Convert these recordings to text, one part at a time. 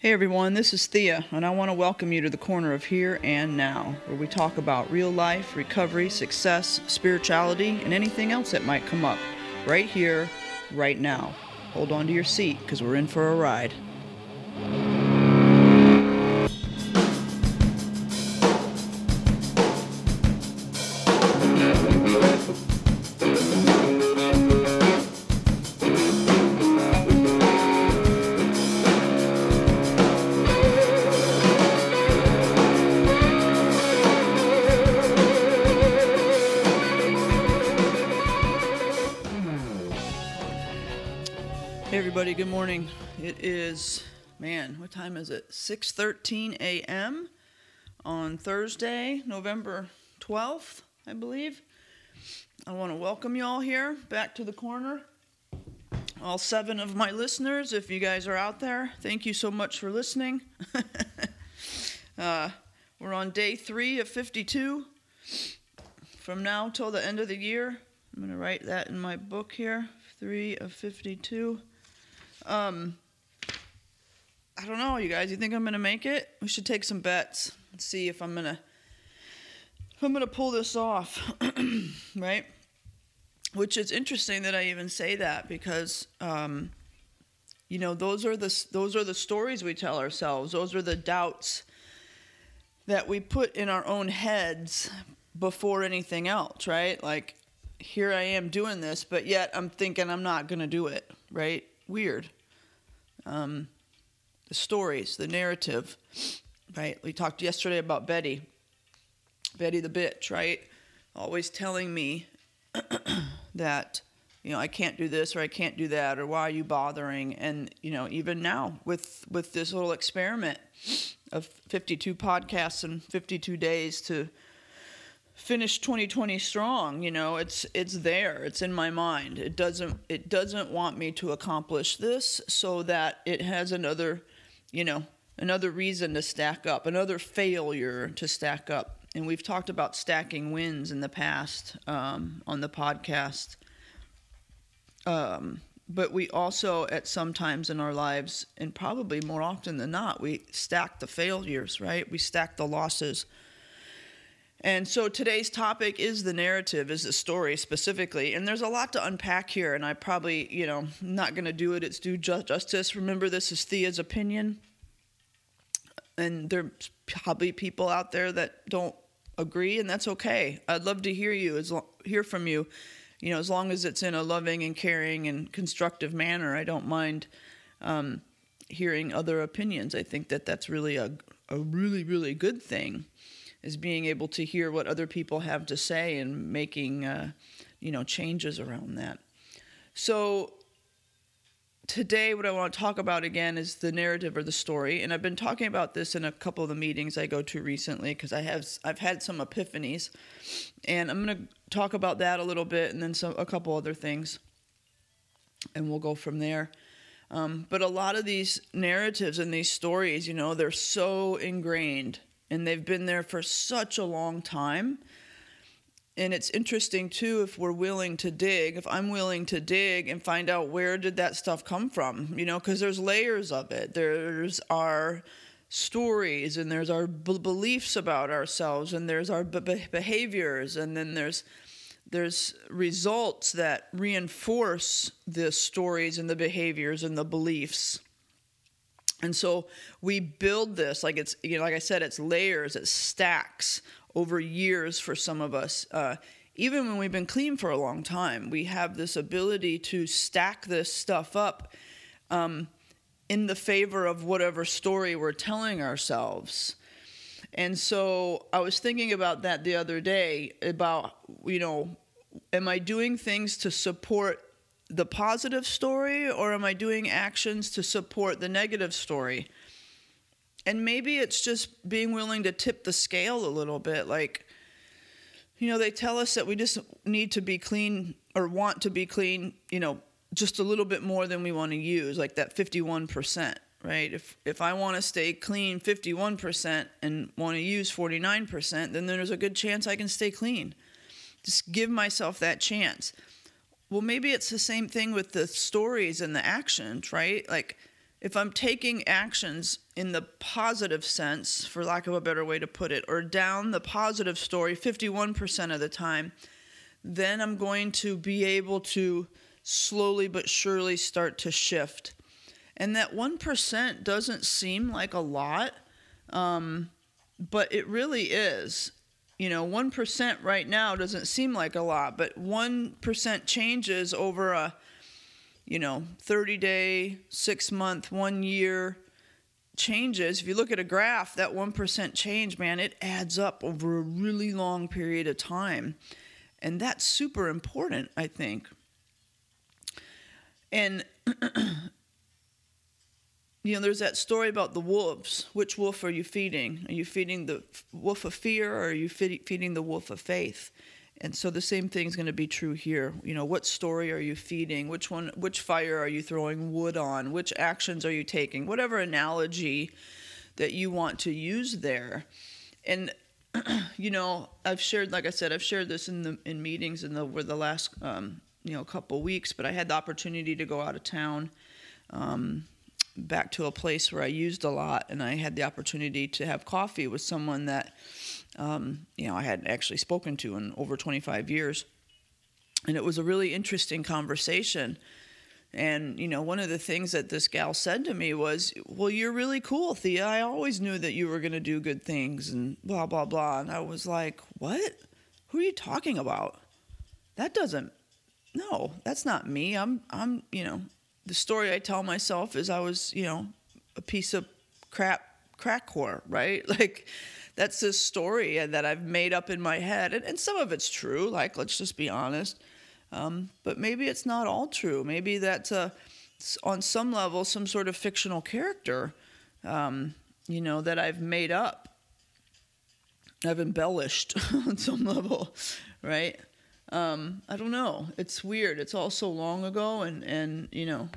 Hey everyone, this is Thea, and I want to welcome you to the corner of Here and Now, where we talk about real life, recovery, success, spirituality, and anything else that might come up right here, right now. Hold on to your seat because we're in for a ride. Everybody, good morning. It is man, what time is it? 6:13 a.m. on Thursday, November 12th, I believe. I want to welcome you all here back to the corner. All seven of my listeners, if you guys are out there, thank you so much for listening. uh, we're on day three of 52. From now till the end of the year, I'm going to write that in my book here. Three of 52. Um, I don't know, you guys. You think I'm gonna make it? We should take some bets and see if I'm gonna if I'm gonna pull this off, right? Which is interesting that I even say that because, um, you know, those are the those are the stories we tell ourselves. Those are the doubts that we put in our own heads before anything else, right? Like, here I am doing this, but yet I'm thinking I'm not gonna do it, right? Weird. Um, the stories, the narrative, right? We talked yesterday about Betty, Betty the bitch, right? Always telling me that, you know, I can't do this or I can't do that or why are you bothering? And, you know, even now with with this little experiment of 52 podcasts and 52 days to finish 2020 strong you know it's it's there it's in my mind. It doesn't it doesn't want me to accomplish this so that it has another you know another reason to stack up another failure to stack up. And we've talked about stacking wins in the past um, on the podcast. Um, but we also at some times in our lives and probably more often than not we stack the failures right? We stack the losses and so today's topic is the narrative, is the story specifically. And there's a lot to unpack here, and I probably, you know, not going to do it. It's due justice. Remember, this is Thea's opinion. And there's probably people out there that don't agree, and that's okay. I'd love to hear you, as lo- hear from you, you know, as long as it's in a loving and caring and constructive manner. I don't mind um, hearing other opinions. I think that that's really a, a really, really good thing is being able to hear what other people have to say and making uh, you know changes around that. So today what i want to talk about again is the narrative or the story and i've been talking about this in a couple of the meetings i go to recently because i have i've had some epiphanies and i'm going to talk about that a little bit and then some a couple other things and we'll go from there. Um, but a lot of these narratives and these stories you know they're so ingrained and they've been there for such a long time. And it's interesting too if we're willing to dig, if I'm willing to dig and find out where did that stuff come from, you know, because there's layers of it. There's our stories and there's our b- beliefs about ourselves and there's our b- behaviors and then there's there's results that reinforce the stories and the behaviors and the beliefs and so we build this like it's you know like I said it's layers, it stacks over years for some of us. Uh, even when we've been clean for a long time, we have this ability to stack this stuff up um, in the favor of whatever story we're telling ourselves. And so I was thinking about that the other day about, you know, am I doing things to support the positive story or am I doing actions to support the negative story? And maybe it's just being willing to tip the scale a little bit. Like, you know, they tell us that we just need to be clean or want to be clean, you know, just a little bit more than we want to use, like that 51%, right? If if I want to stay clean 51% and want to use 49%, then there's a good chance I can stay clean. Just give myself that chance well, maybe it's the same thing with the stories and the actions, right? Like, if I'm taking actions in the positive sense, for lack of a better way to put it, or down the positive story 51% of the time, then I'm going to be able to slowly but surely start to shift. And that 1% doesn't seem like a lot, um, but it really is. You know, 1% right now doesn't seem like a lot, but 1% changes over a you know, 30 day, six month, one year changes, if you look at a graph, that 1% change, man, it adds up over a really long period of time. And that's super important, I think. And, you know, there's that story about the wolves. Which wolf are you feeding? Are you feeding the wolf of fear or are you feeding the wolf of faith? And so the same thing is going to be true here. You know, what story are you feeding? Which one which fire are you throwing wood on? Which actions are you taking? Whatever analogy that you want to use there. And you know, I've shared like I said, I've shared this in the in meetings in the over the last um, you know, couple weeks, but I had the opportunity to go out of town um, back to a place where I used a lot and I had the opportunity to have coffee with someone that um, you know, I hadn't actually spoken to in over 25 years. And it was a really interesting conversation. And, you know, one of the things that this gal said to me was, Well, you're really cool, Thea. I always knew that you were going to do good things and blah, blah, blah. And I was like, What? Who are you talking about? That doesn't, no, that's not me. I'm, I'm, you know, the story I tell myself is I was, you know, a piece of crap crack whore, right? Like, that's this story that I've made up in my head. And, and some of it's true, like, let's just be honest. Um, but maybe it's not all true. Maybe that's a, on some level, some sort of fictional character, um, you know, that I've made up. I've embellished on some level, right? Um, I don't know. It's weird. It's all so long ago, and and you know,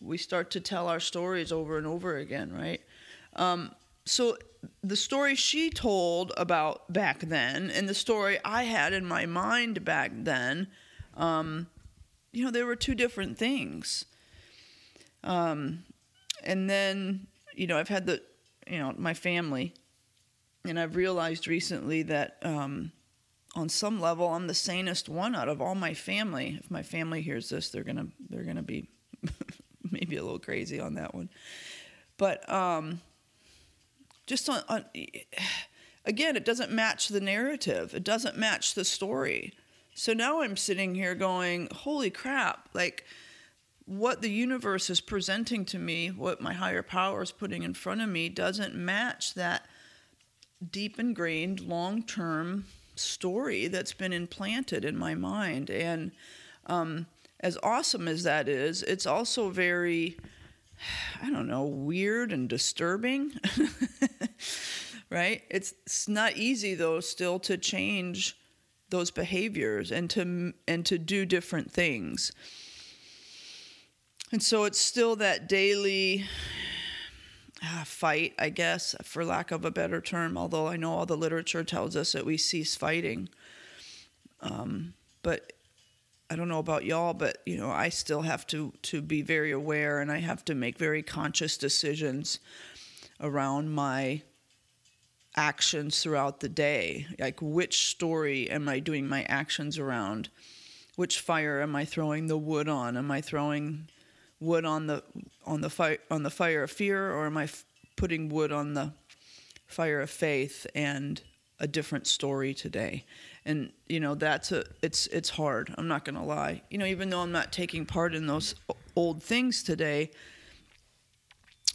we start to tell our stories over and over again, right? Um, so the story she told about back then and the story I had in my mind back then, um, you know, there were two different things. Um, and then, you know, I've had the, you know, my family, and I've realized recently that um, on some level I'm the sanest one out of all my family. If my family hears this, they're gonna they're gonna be maybe a little crazy on that one, but um, just on, on again, it doesn't match the narrative. It doesn't match the story. So now I'm sitting here going, holy crap, like what the universe is presenting to me, what my higher power is putting in front of me, doesn't match that deep ingrained long term story that's been implanted in my mind. And um, as awesome as that is, it's also very I don't know, weird and disturbing. right? It's, it's not easy though still to change those behaviors and to and to do different things. And so it's still that daily fight, I guess, for lack of a better term, although I know all the literature tells us that we cease fighting. Um, but I don't know about y'all, but you know, I still have to to be very aware, and I have to make very conscious decisions around my actions throughout the day. Like, which story am I doing my actions around? Which fire am I throwing the wood on? Am I throwing wood on the on the fire on the fire of fear, or am I f- putting wood on the fire of faith and a different story today? and you know that's a it's it's hard i'm not going to lie. You know even though i'm not taking part in those old things today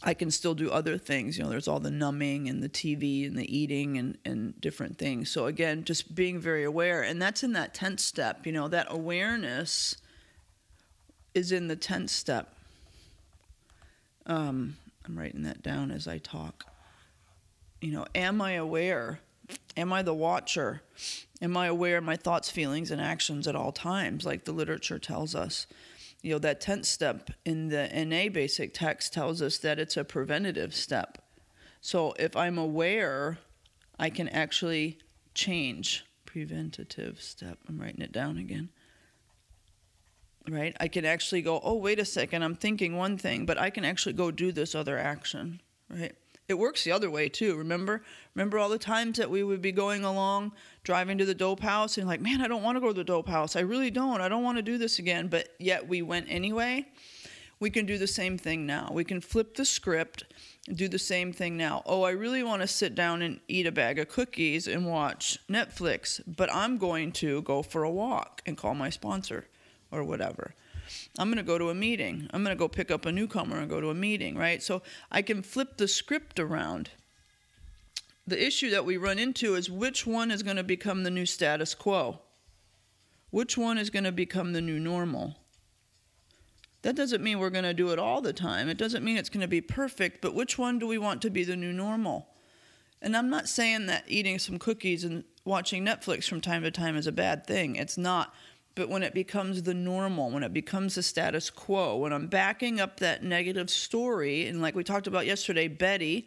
i can still do other things. You know there's all the numbing and the tv and the eating and and different things. So again just being very aware and that's in that 10th step you know that awareness is in the 10th step um, i'm writing that down as i talk you know am i aware am i the watcher Am I aware of my thoughts, feelings, and actions at all times, like the literature tells us? You know, that 10th step in the NA basic text tells us that it's a preventative step. So if I'm aware, I can actually change. Preventative step. I'm writing it down again. Right? I can actually go, oh, wait a second, I'm thinking one thing, but I can actually go do this other action, right? It works the other way too. Remember, remember all the times that we would be going along, driving to the dope house, and like, man, I don't want to go to the dope house. I really don't. I don't want to do this again. But yet we went anyway. We can do the same thing now. We can flip the script and do the same thing now. Oh, I really want to sit down and eat a bag of cookies and watch Netflix, but I'm going to go for a walk and call my sponsor or whatever. I'm going to go to a meeting. I'm going to go pick up a newcomer and go to a meeting, right? So I can flip the script around. The issue that we run into is which one is going to become the new status quo? Which one is going to become the new normal? That doesn't mean we're going to do it all the time. It doesn't mean it's going to be perfect, but which one do we want to be the new normal? And I'm not saying that eating some cookies and watching Netflix from time to time is a bad thing. It's not. But when it becomes the normal, when it becomes the status quo, when I'm backing up that negative story, and like we talked about yesterday, Betty,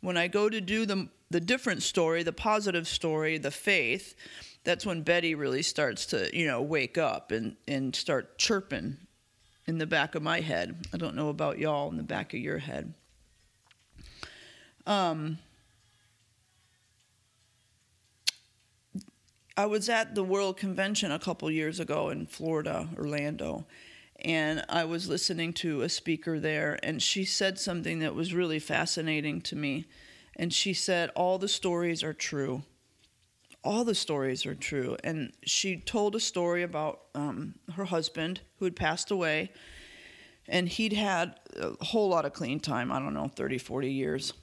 when I go to do the, the different story, the positive story, the faith, that's when Betty really starts to, you know, wake up and, and start chirping in the back of my head. I don't know about y'all in the back of your head. Um, I was at the World Convention a couple years ago in Florida, Orlando, and I was listening to a speaker there, and she said something that was really fascinating to me. And she said, All the stories are true. All the stories are true. And she told a story about um, her husband who had passed away, and he'd had a whole lot of clean time I don't know, 30, 40 years.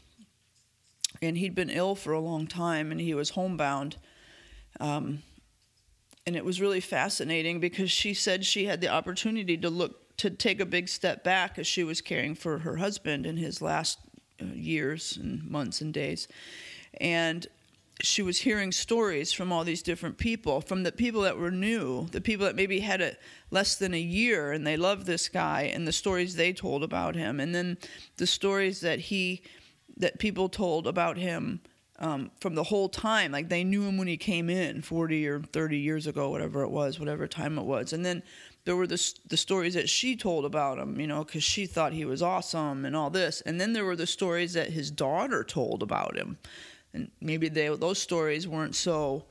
And he'd been ill for a long time, and he was homebound um, and it was really fascinating because she said she had the opportunity to look to take a big step back as she was caring for her husband in his last uh, years and months and days. And she was hearing stories from all these different people, from the people that were new, the people that maybe had it less than a year and they loved this guy and the stories they told about him, and then the stories that he, that people told about him um, from the whole time. Like they knew him when he came in 40 or 30 years ago, whatever it was, whatever time it was. And then there were the, the stories that she told about him, you know, because she thought he was awesome and all this. And then there were the stories that his daughter told about him. And maybe they, those stories weren't so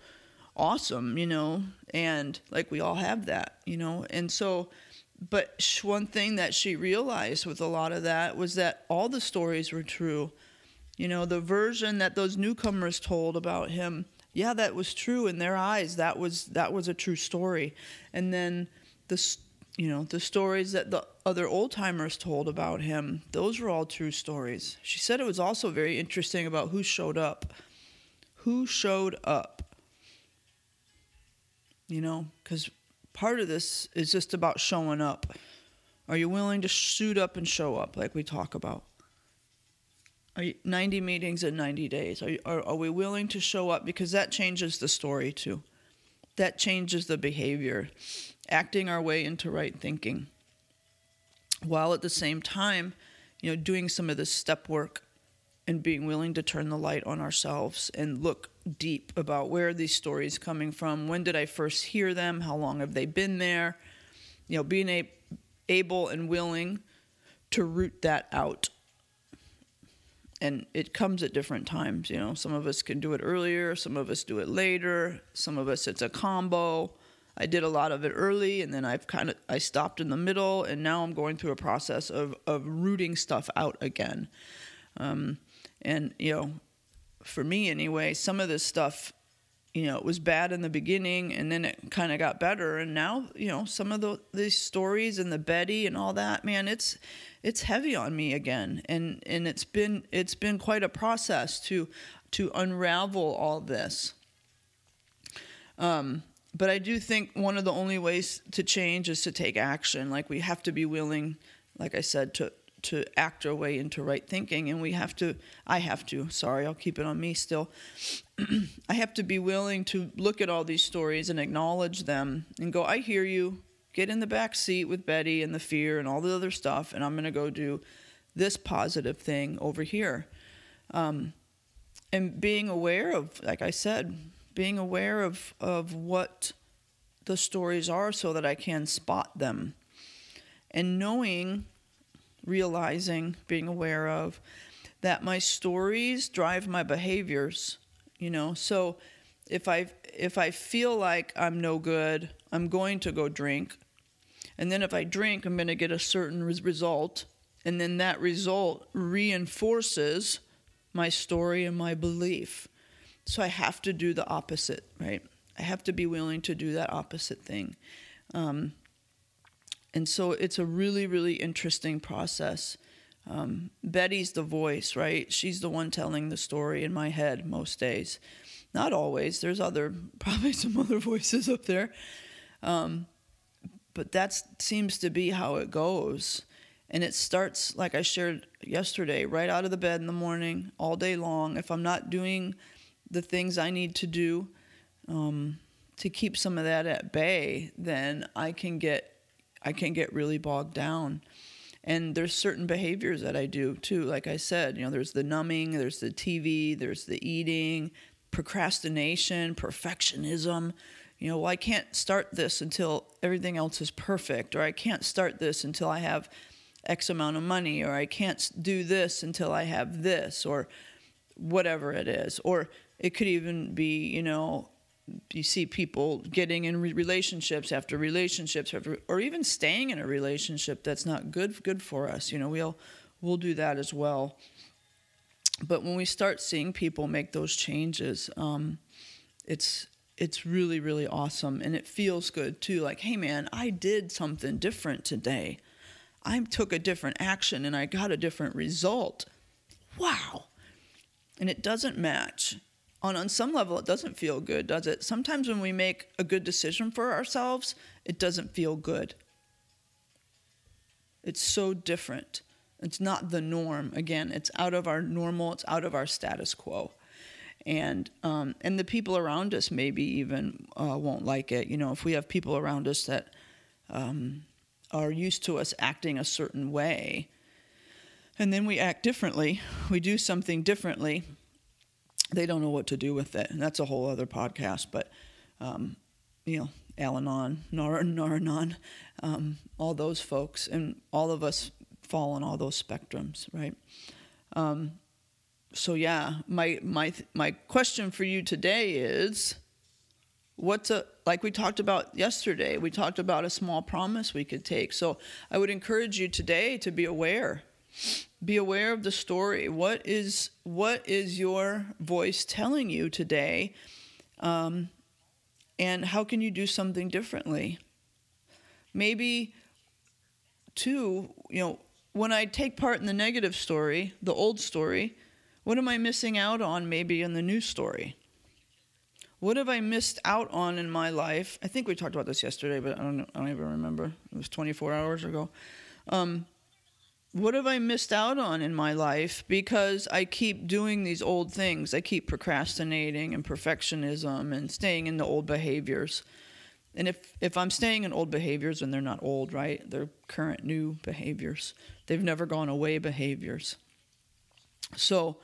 awesome, you know, and like we all have that, you know. And so, but one thing that she realized with a lot of that was that all the stories were true you know, the version that those newcomers told about him, yeah, that was true in their eyes. That was that was a true story. And then the you know, the stories that the other old timers told about him, those were all true stories. She said it was also very interesting about who showed up. Who showed up? You know, because part of this is just about showing up. Are you willing to shoot up and show up, like we talk about? You, 90 meetings in 90 days. Are, are, are we willing to show up? Because that changes the story too. That changes the behavior, acting our way into right thinking, while at the same time, you know, doing some of this step work and being willing to turn the light on ourselves and look deep about where these stories coming from? When did I first hear them? How long have they been there? You know, being a, able and willing to root that out and it comes at different times you know. Some of us can do it earlier some of us do it later some of us it's a combo. I did a lot of it early and then i've kind of i stopped in the middle and now i'm going through a process of of rooting stuff out again. Um, and you know for me anyway some of this stuff you know, it was bad in the beginning and then it kind of got better. And now, you know, some of the these stories and the Betty and all that, man, it's it's heavy on me again. And and it's been it's been quite a process to to unravel all this. Um, but I do think one of the only ways to change is to take action. Like we have to be willing, like I said, to to act our way into right thinking and we have to i have to sorry i'll keep it on me still i have to be willing to look at all these stories and acknowledge them and go i hear you get in the back seat with betty and the fear and all the other stuff and i'm going to go do this positive thing over here um, and being aware of like i said being aware of of what the stories are so that I can spot them. And knowing, realizing, being aware of that my stories drive my behaviors, you know. So if I if I feel like I'm no good, I'm going to go drink. And then if I drink, I'm going to get a certain result, and then that result reinforces my story and my belief. So I have to do the opposite, right? I have to be willing to do that opposite thing. Um, and so it's a really, really interesting process. Um, Betty's the voice, right? She's the one telling the story in my head most days. Not always. There's other, probably some other voices up there. Um, but that seems to be how it goes. And it starts, like I shared yesterday, right out of the bed in the morning, all day long. If I'm not doing the things I need to do um, to keep some of that at bay, then I can get I can get really bogged down. And there's certain behaviors that I do too. Like I said, you know, there's the numbing, there's the TV, there's the eating, procrastination, perfectionism. You know, well, I can't start this until everything else is perfect, or I can't start this until I have X amount of money, or I can't do this until I have this, or whatever it is. Or it could even be, you know, you see people getting in relationships after relationships after, or even staying in a relationship that's not good good for us. You know, we'll we'll do that as well. But when we start seeing people make those changes, um, it's it's really really awesome, and it feels good too. Like, hey man, I did something different today. I took a different action and I got a different result. Wow. And it doesn't match on on some level it doesn't feel good, does it? Sometimes when we make a good decision for ourselves, it doesn't feel good. It's so different. It's not the norm. Again, it's out of our normal. It's out of our status quo, and um, and the people around us maybe even uh, won't like it. You know, if we have people around us that um, are used to us acting a certain way, and then we act differently, we do something differently they don't know what to do with it. And that's a whole other podcast. But, um, you know, Al Anon, Nara, Naranon, um, all those folks, and all of us fall on all those spectrums, right? Um, so yeah, my my my question for you today is, what's a like we talked about yesterday? We talked about a small promise we could take. So I would encourage you today to be aware be aware of the story. What is what is your voice telling you today, um, and how can you do something differently? Maybe, too, you know, when I take part in the negative story, the old story, what am I missing out on? Maybe in the news story. What have I missed out on in my life? I think we talked about this yesterday, but I don't. I don't even remember. It was 24 hours ago. Um, what have I missed out on in my life because I keep doing these old things? I keep procrastinating and perfectionism and staying in the old behaviors. And if, if I'm staying in old behaviors and they're not old, right? They're current new behaviors. They've never gone away behaviors. So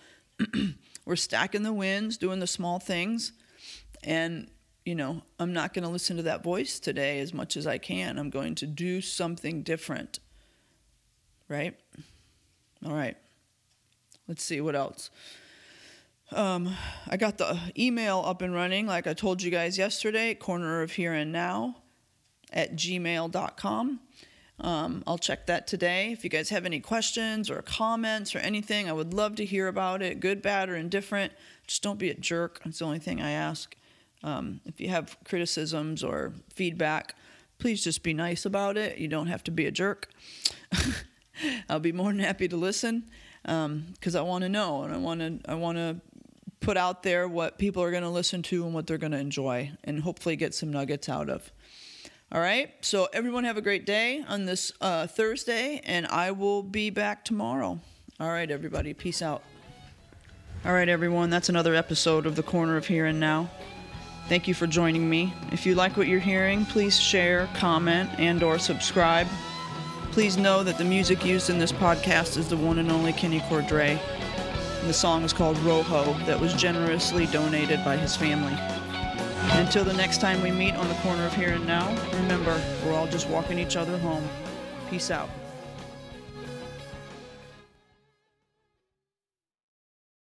we're stacking the wins, doing the small things. And, you know, I'm not going to listen to that voice today as much as I can. I'm going to do something different right? All right. Let's see what else. Um, I got the email up and running, like I told you guys yesterday, corner of here and now at gmail.com. Um, I'll check that today. If you guys have any questions or comments or anything, I would love to hear about it, good, bad, or indifferent. Just don't be a jerk. That's the only thing I ask. Um, if you have criticisms or feedback, please just be nice about it. You don't have to be a jerk. I'll be more than happy to listen because um, I want to know and I want to I want to put out there what people are going to listen to and what they're going to enjoy and hopefully get some nuggets out of. All right. So everyone have a great day on this uh, Thursday, and I will be back tomorrow. All right, everybody. Peace out. All right, everyone. That's another episode of the Corner of Here and Now. Thank you for joining me. If you like what you're hearing, please share, comment, and/or subscribe. Please know that the music used in this podcast is the one and only Kenny Cordray. And the song is called Rojo, that was generously donated by his family. Until the next time we meet on the corner of here and now, remember, we're all just walking each other home. Peace out.